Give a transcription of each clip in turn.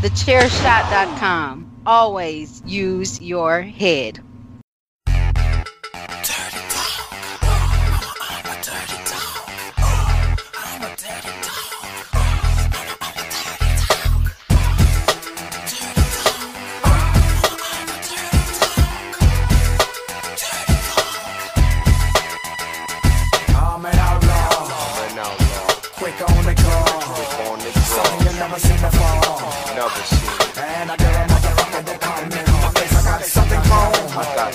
thechairshot.com. Always use your head. Never seen before. I a motherfucker face. I got something I got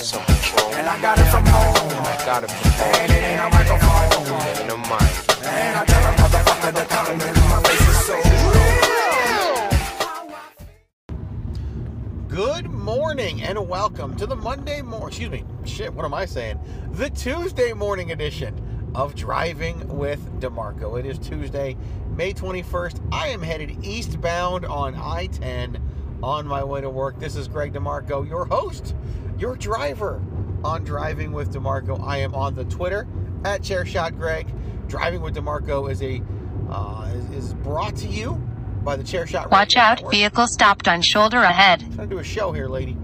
and I got it from home. I got it from home, And it ain't a microphone. a mic. I a motherfucker. It's so Good morning and welcome to the Monday morning, excuse me, shit, what am I saying? The Tuesday morning edition of Driving with DeMarco. It is Tuesday, May 21st. I am headed eastbound on I 10 on my way to work. This is Greg DeMarco, your host, your driver on Driving with DeMarco. I am on the Twitter at ChairShotGreg. Driving with DeMarco is a uh, is, is brought to you by the Chairshot. Watch out, Network. vehicle stopped on shoulder ahead. Trying to do a show here, lady.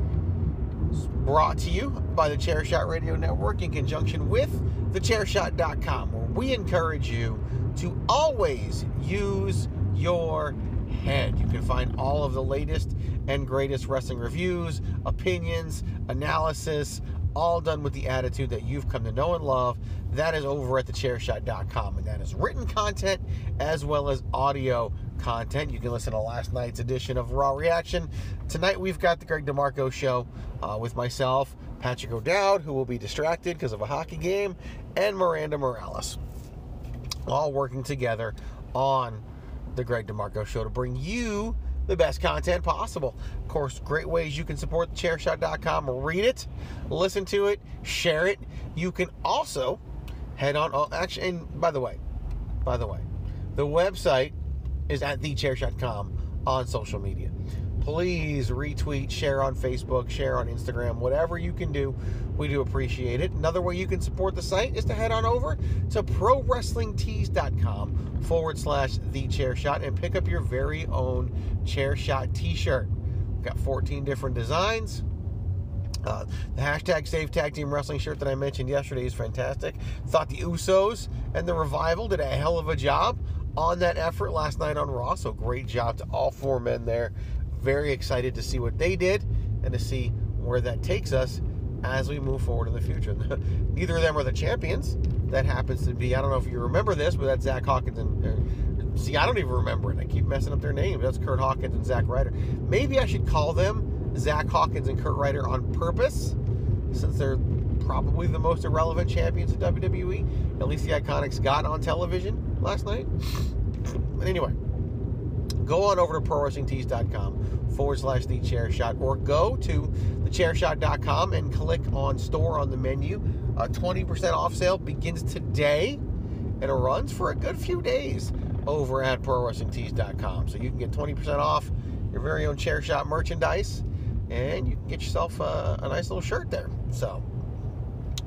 It's brought to you by the Chairshot Radio Network in conjunction with the thechairshot.com, where we encourage you to always use your head. You can find all of the latest and greatest wrestling reviews, opinions, analysis, all done with the attitude that you've come to know and love. That is over at thechairshot.com, and that is written content as well as audio content. You can listen to last night's edition of Raw Reaction. Tonight we've got the Greg DeMarco show uh, with myself, Patrick O'Dowd, who will be distracted because of a hockey game, and Miranda Morales. All working together on the Greg DeMarco show to bring you the best content possible. Of course, great ways you can support thechairshot.com. Read it, listen to it, share it. You can also head on. Oh, actually, and by the way, by the way, the website is at thechairshot.com on social media. Please retweet, share on Facebook, share on Instagram, whatever you can do. We do appreciate it. Another way you can support the site is to head on over to prowrestlingtees.com forward slash the chair shot and pick up your very own chair shot t shirt. We've got 14 different designs. Uh, the hashtag Save Tag Team Wrestling shirt that I mentioned yesterday is fantastic. Thought the Usos and the Revival did a hell of a job on that effort last night on Raw. So great job to all four men there. Very excited to see what they did and to see where that takes us as we move forward in the future. Neither of them are the champions. That happens to be, I don't know if you remember this, but that's Zach Hawkins and. Uh, see, I don't even remember it. I keep messing up their names. That's Kurt Hawkins and Zack Ryder. Maybe I should call them Zach Hawkins and Kurt Ryder on purpose, since they're probably the most irrelevant champions of WWE. At least the Iconics got on television last night. But anyway, go on over to prowrestlingtees.com forward slash the chair shot or go to thechairshot.com and click on store on the menu. A 20% off sale begins today and it runs for a good few days over at prowrestlingtees.com. So you can get 20% off your very own chair shot merchandise and you can get yourself a, a nice little shirt there. So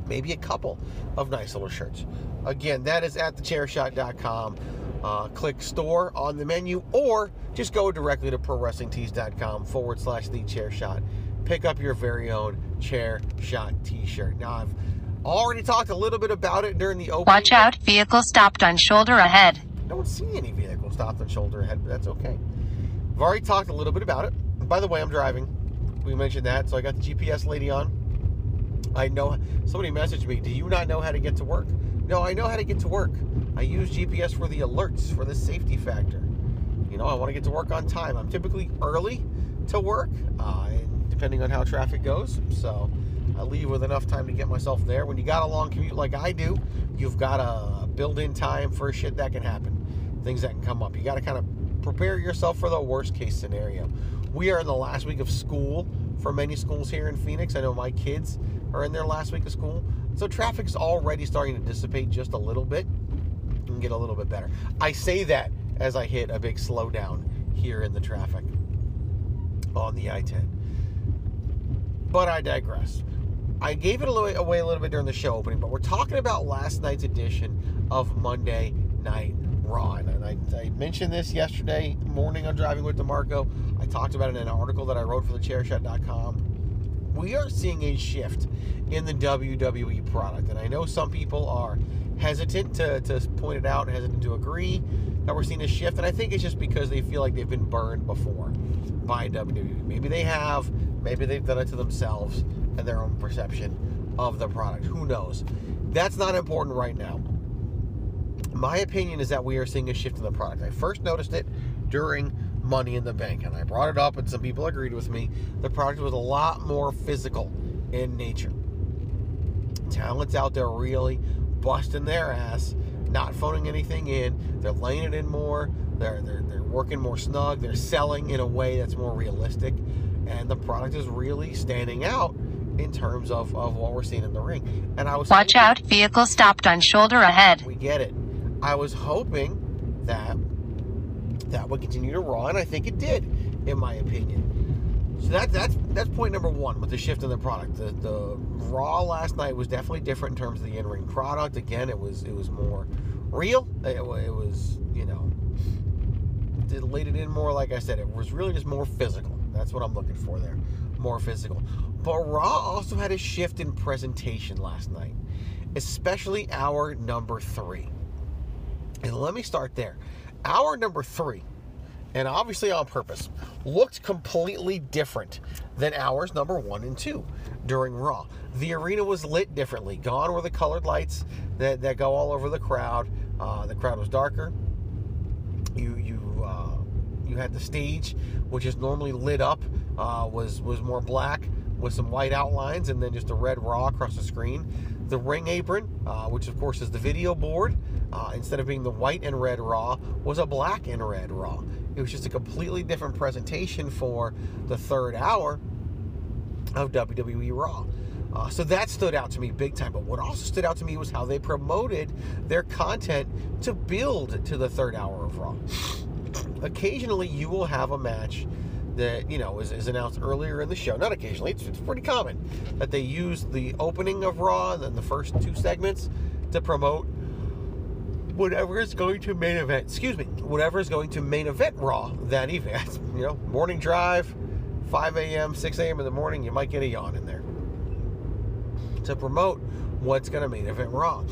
maybe a couple of nice little shirts. Again, that is at thechairshot.com. Uh, click store on the menu or just go directly to prowrestlingtees.com forward slash the chair shot. Pick up your very own chair shot t shirt. Now, I've already talked a little bit about it during the opening. Watch out, vehicle stopped on shoulder ahead. don't see any vehicles stopped on shoulder ahead, but that's okay. I've already talked a little bit about it. By the way, I'm driving. We mentioned that, so I got the GPS lady on. I know somebody messaged me, Do you not know how to get to work? No, I know how to get to work. I use GPS for the alerts, for the safety factor. You know, I want to get to work on time. I'm typically early to work, uh, depending on how traffic goes. So I leave with enough time to get myself there. When you got a long commute like I do, you've got to build in time for shit that can happen, things that can come up. You got to kind of prepare yourself for the worst case scenario. We are in the last week of school for many schools here in Phoenix. I know my kids are in their last week of school. So traffic's already starting to dissipate just a little bit get a little bit better. I say that as I hit a big slowdown here in the traffic on the I 10. But I digress. I gave it away a little bit during the show opening, but we're talking about last night's edition of Monday Night Raw. And I, I mentioned this yesterday morning on Driving with DeMarco. I talked about it in an article that I wrote for thechairshot.com. We are seeing a shift in the WWE product. And I know some people are hesitant to, to point it out, hesitant to agree that we're seeing a shift. And I think it's just because they feel like they've been burned before by WWE. Maybe they have, maybe they've done it to themselves and their own perception of the product. Who knows? That's not important right now. My opinion is that we are seeing a shift in the product. I first noticed it during Money in the Bank, and I brought it up, and some people agreed with me. The product was a lot more physical in nature. Talents out there really busting their ass, not phoning anything in. They're laying it in more. They're, they're, they're working more snug. They're selling in a way that's more realistic. And the product is really standing out in terms of, of what we're seeing in the ring. And I was Watch out, vehicle stopped on shoulder ahead. we get it. I was hoping that that would continue to raw, and I think it did, in my opinion. So that that's that's point number one with the shift in the product. The the raw last night was definitely different in terms of the in ring product. Again, it was it was more real. It, it was you know it laid it in more like I said. It was really just more physical. That's what I'm looking for there, more physical. But Raw also had a shift in presentation last night, especially hour number three. And let me start there. Hour number three, and obviously on purpose, looked completely different than hours number one and two during Raw. The arena was lit differently. Gone were the colored lights that, that go all over the crowd. Uh, the crowd was darker. You you uh, you had the stage, which is normally lit up, uh, was was more black with some white outlines, and then just a red raw across the screen. The ring apron, uh, which of course is the video board, uh, instead of being the white and red raw, was a black and red raw. It was just a completely different presentation for the third hour of WWE Raw. Uh, so that stood out to me big time. But what also stood out to me was how they promoted their content to build to the third hour of Raw. Occasionally, you will have a match that you know is, is announced earlier in the show. Not occasionally; it's, it's pretty common that they use the opening of Raw and then the first two segments to promote whatever is going to main event. Excuse me, whatever is going to main event Raw that evening. You know, morning drive, 5 a.m., 6 a.m. in the morning. You might get a yawn in there to promote what's going to main event Raw.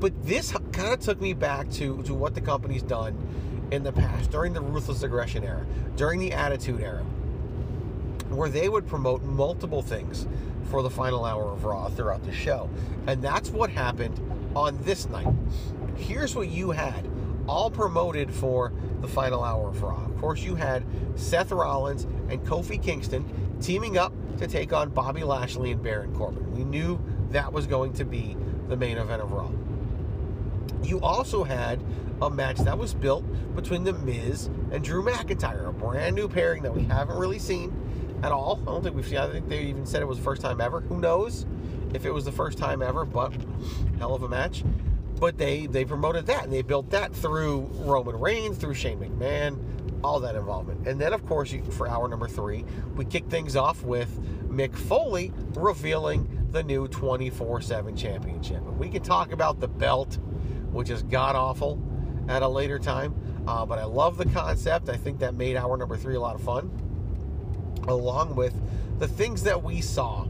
But this kind of took me back to, to what the company's done in the past during the Ruthless Aggression era, during the Attitude era, where they would promote multiple things for the final hour of Raw throughout the show. And that's what happened on this night. Here's what you had all promoted for the final hour of Raw. Of course, you had Seth Rollins and Kofi Kingston teaming up to take on Bobby Lashley and Baron Corbin. We knew that was going to be the main event of Raw. You also had a match that was built between The Miz and Drew McIntyre, a brand new pairing that we haven't really seen at all. I don't think we've seen. I think they even said it was the first time ever. Who knows if it was the first time ever? But hell of a match. But they they promoted that and they built that through Roman Reigns, through Shane McMahon, all that involvement. And then of course for hour number three, we kick things off with Mick Foley revealing the new 24/7 championship. And we can talk about the belt, which is god awful, at a later time. Uh, but I love the concept. I think that made hour number three a lot of fun, along with the things that we saw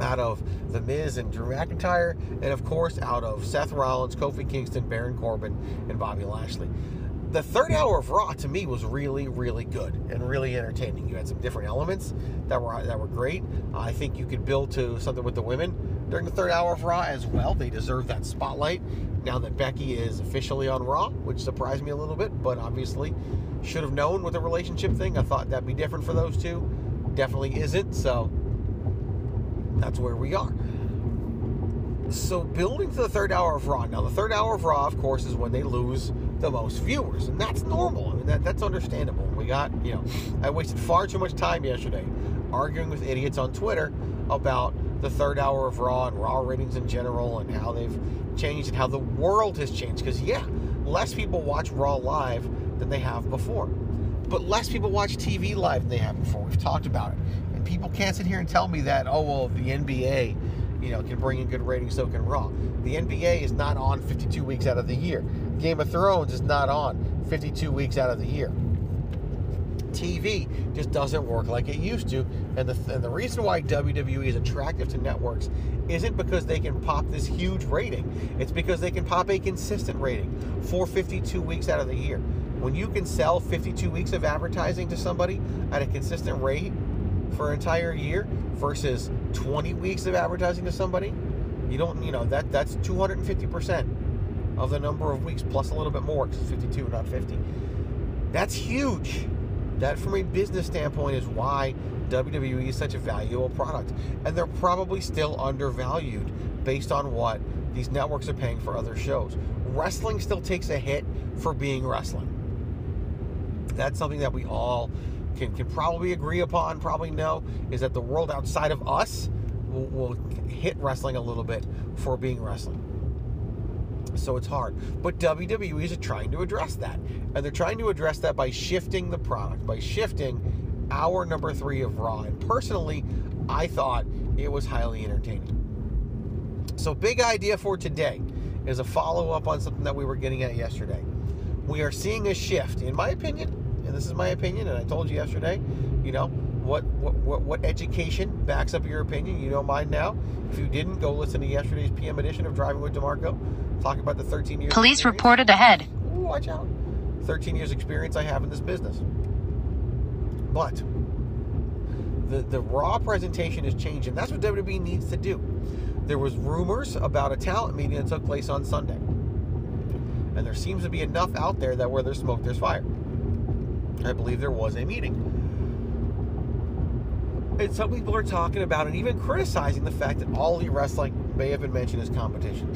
out of The Miz and Drew McIntyre, and of course out of Seth Rollins, Kofi Kingston, Baron Corbin, and Bobby Lashley. The third hour of Raw to me was really, really good and really entertaining. You had some different elements that were that were great. I think you could build to something with the women during the third hour of Raw as well. They deserve that spotlight now that Becky is officially on Raw, which surprised me a little bit, but obviously should have known with the relationship thing. I thought that'd be different for those two. Definitely isn't. So that's where we are. So building to the third hour of Raw. Now the third hour of Raw, of course, is when they lose the most viewers, and that's normal. I mean, that, that's understandable. We got, you know, I wasted far too much time yesterday arguing with idiots on Twitter about the third hour of Raw and Raw ratings in general and how they've changed and how the world has changed. Because yeah, less people watch Raw live than they have before, but less people watch TV live than they have before. We've talked about it, people can't sit here and tell me that oh well the NBA you know, can bring in good ratings, so can Raw. The NBA is not on 52 weeks out of the year. Game of Thrones is not on 52 weeks out of the year. TV just doesn't work like it used to. And the, and the reason why WWE is attractive to networks isn't because they can pop this huge rating, it's because they can pop a consistent rating for 52 weeks out of the year. When you can sell 52 weeks of advertising to somebody at a consistent rate for an entire year versus 20 weeks of advertising to somebody, you don't, you know, that that's 250% of the number of weeks plus a little bit more because it's 52, not 50. That's huge. That, from a business standpoint, is why WWE is such a valuable product. And they're probably still undervalued based on what these networks are paying for other shows. Wrestling still takes a hit for being wrestling. That's something that we all can, can probably agree upon, probably know, is that the world outside of us will, will hit wrestling a little bit for being wrestling so it's hard. But WWE is trying to address that. And they're trying to address that by shifting the product, by shifting hour number three of Raw. And personally, I thought it was highly entertaining. So, big idea for today is a follow up on something that we were getting at yesterday. We are seeing a shift, in my opinion, and this is my opinion, and I told you yesterday, you know, what, what, what, what education backs up your opinion. You know mine now. If you didn't, go listen to yesterday's PM edition of Driving with DeMarco, talking about the 13 years. Police reported ahead. Ooh, watch out. 13 years experience I have in this business. But the, the raw presentation has changed, and that's what WWE needs to do. There was rumors about a talent meeting that took place on Sunday. And there seems to be enough out there that where there's smoke, there's fire. I believe there was a meeting. And some people are talking about and even criticizing the fact that All Elite Wrestling may have been mentioned as competition.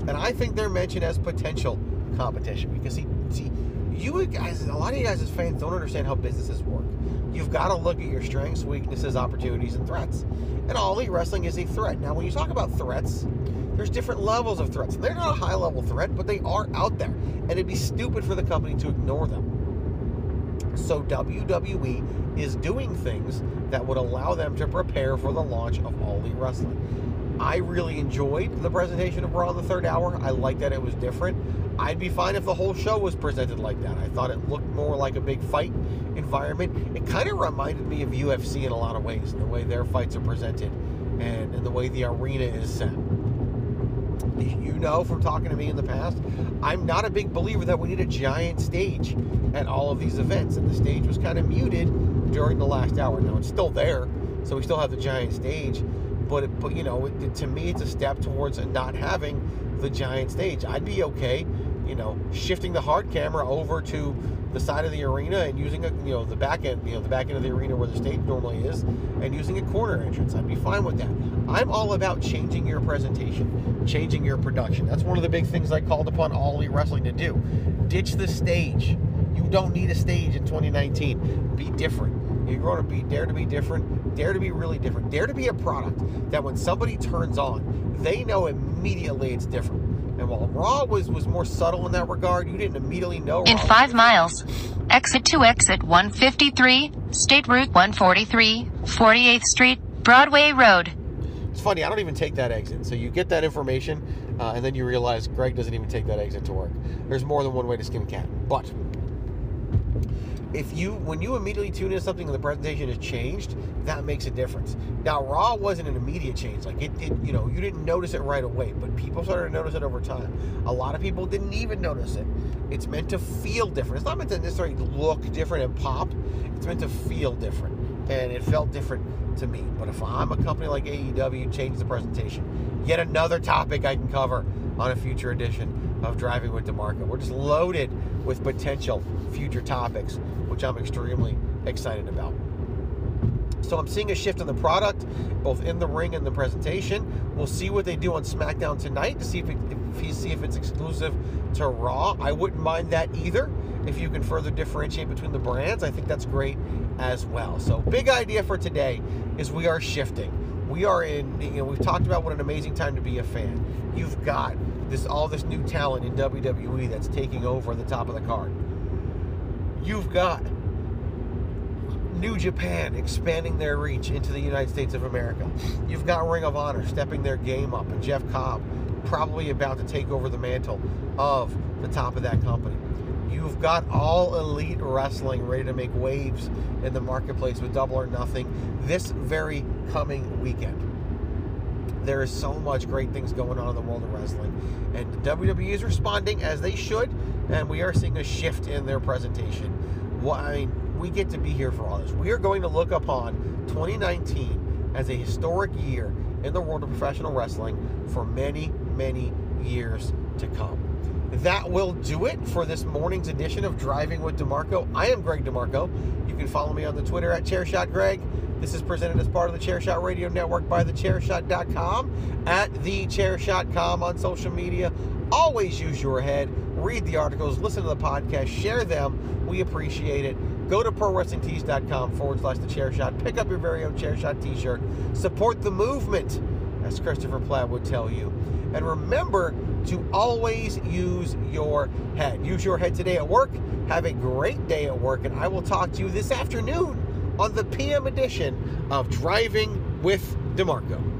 And I think they're mentioned as potential competition because see, see, you guys, a lot of you guys as fans don't understand how businesses work. You've got to look at your strengths, weaknesses, opportunities, and threats. And All Elite Wrestling is a threat. Now, when you talk about threats, there's different levels of threats. They're not a high level threat, but they are out there. And it'd be stupid for the company to ignore them. So WWE is doing things that would allow them to prepare for the launch of All Elite Wrestling. I really enjoyed the presentation of Raw in the third hour. I liked that it was different. I'd be fine if the whole show was presented like that. I thought it looked more like a big fight environment. It kind of reminded me of UFC in a lot of ways, the way their fights are presented and, and the way the arena is set you know from talking to me in the past, I'm not a big believer that we need a giant stage at all of these events. And the stage was kind of muted during the last hour. Now it's still there, so we still have the giant stage. But, it, but you know, it, to me, it's a step towards not having the giant stage. I'd be okay, you know, shifting the hard camera over to the side of the arena and using a, you know the back end, you know, the back end of the arena where the stage normally is, and using a corner entrance. I'd be fine with that. I'm all about changing your presentation, changing your production. That's one of the big things I called upon All Elite Wrestling to do. Ditch the stage. You don't need a stage in 2019. Be different. You're going to be dare to be different. Dare to be really different. Dare to be a product that when somebody turns on, they know immediately it's different. While Raw was was more subtle in that regard, you didn't immediately know. In Raw five miles, exit to exit 153, State Route 143, 48th Street, Broadway Road. It's funny. I don't even take that exit. So you get that information, uh, and then you realize Greg doesn't even take that exit to work. There's more than one way to skin a cat. But if you, when you immediately tune in something and the presentation has changed, that makes a difference. Now, Raw wasn't an immediate change. Like it, it, you know, you didn't notice it right away, but people started to notice it over time. A lot of people didn't even notice it. It's meant to feel different. It's not meant to necessarily look different and pop. It's meant to feel different, and it felt different to me. But if I'm a company like AEW, change the presentation. Yet another topic I can cover on a future edition of Driving with DeMarco. We're just loaded with potential future topics, which I'm extremely excited about. So I'm seeing a shift in the product, both in the ring and the presentation. We'll see what they do on SmackDown tonight to see if, it, if see if it's exclusive to Raw. I wouldn't mind that either. If you can further differentiate between the brands, I think that's great as well. So big idea for today is we are shifting. We are in. You know, we've talked about what an amazing time to be a fan. You've got this all this new talent in WWE that's taking over the top of the card. You've got New Japan expanding their reach into the United States of America. You've got Ring of Honor stepping their game up, and Jeff Cobb probably about to take over the mantle of the top of that company. You've got all elite wrestling ready to make waves in the marketplace with Double or Nothing this very coming weekend. There is so much great things going on in the world of wrestling, and WWE is responding as they should, and we are seeing a shift in their presentation. What I mean, we get to be here for all this. We are going to look upon 2019 as a historic year in the world of professional wrestling for many, many years to come. That will do it for this morning's edition of Driving with DeMarco. I am Greg DeMarco. You can follow me on the Twitter at ChairShotGreg. This is presented as part of the Chairshot Radio Network by thechairshot.com at thechairshot.com on social media. Always use your head, read the articles, listen to the podcast, share them. We appreciate it. Go to prowrestlingtees.com forward slash the chair shot. Pick up your very own chair shot t shirt. Support the movement, as Christopher Platt would tell you. And remember to always use your head. Use your head today at work. Have a great day at work. And I will talk to you this afternoon on the PM edition of Driving with DeMarco.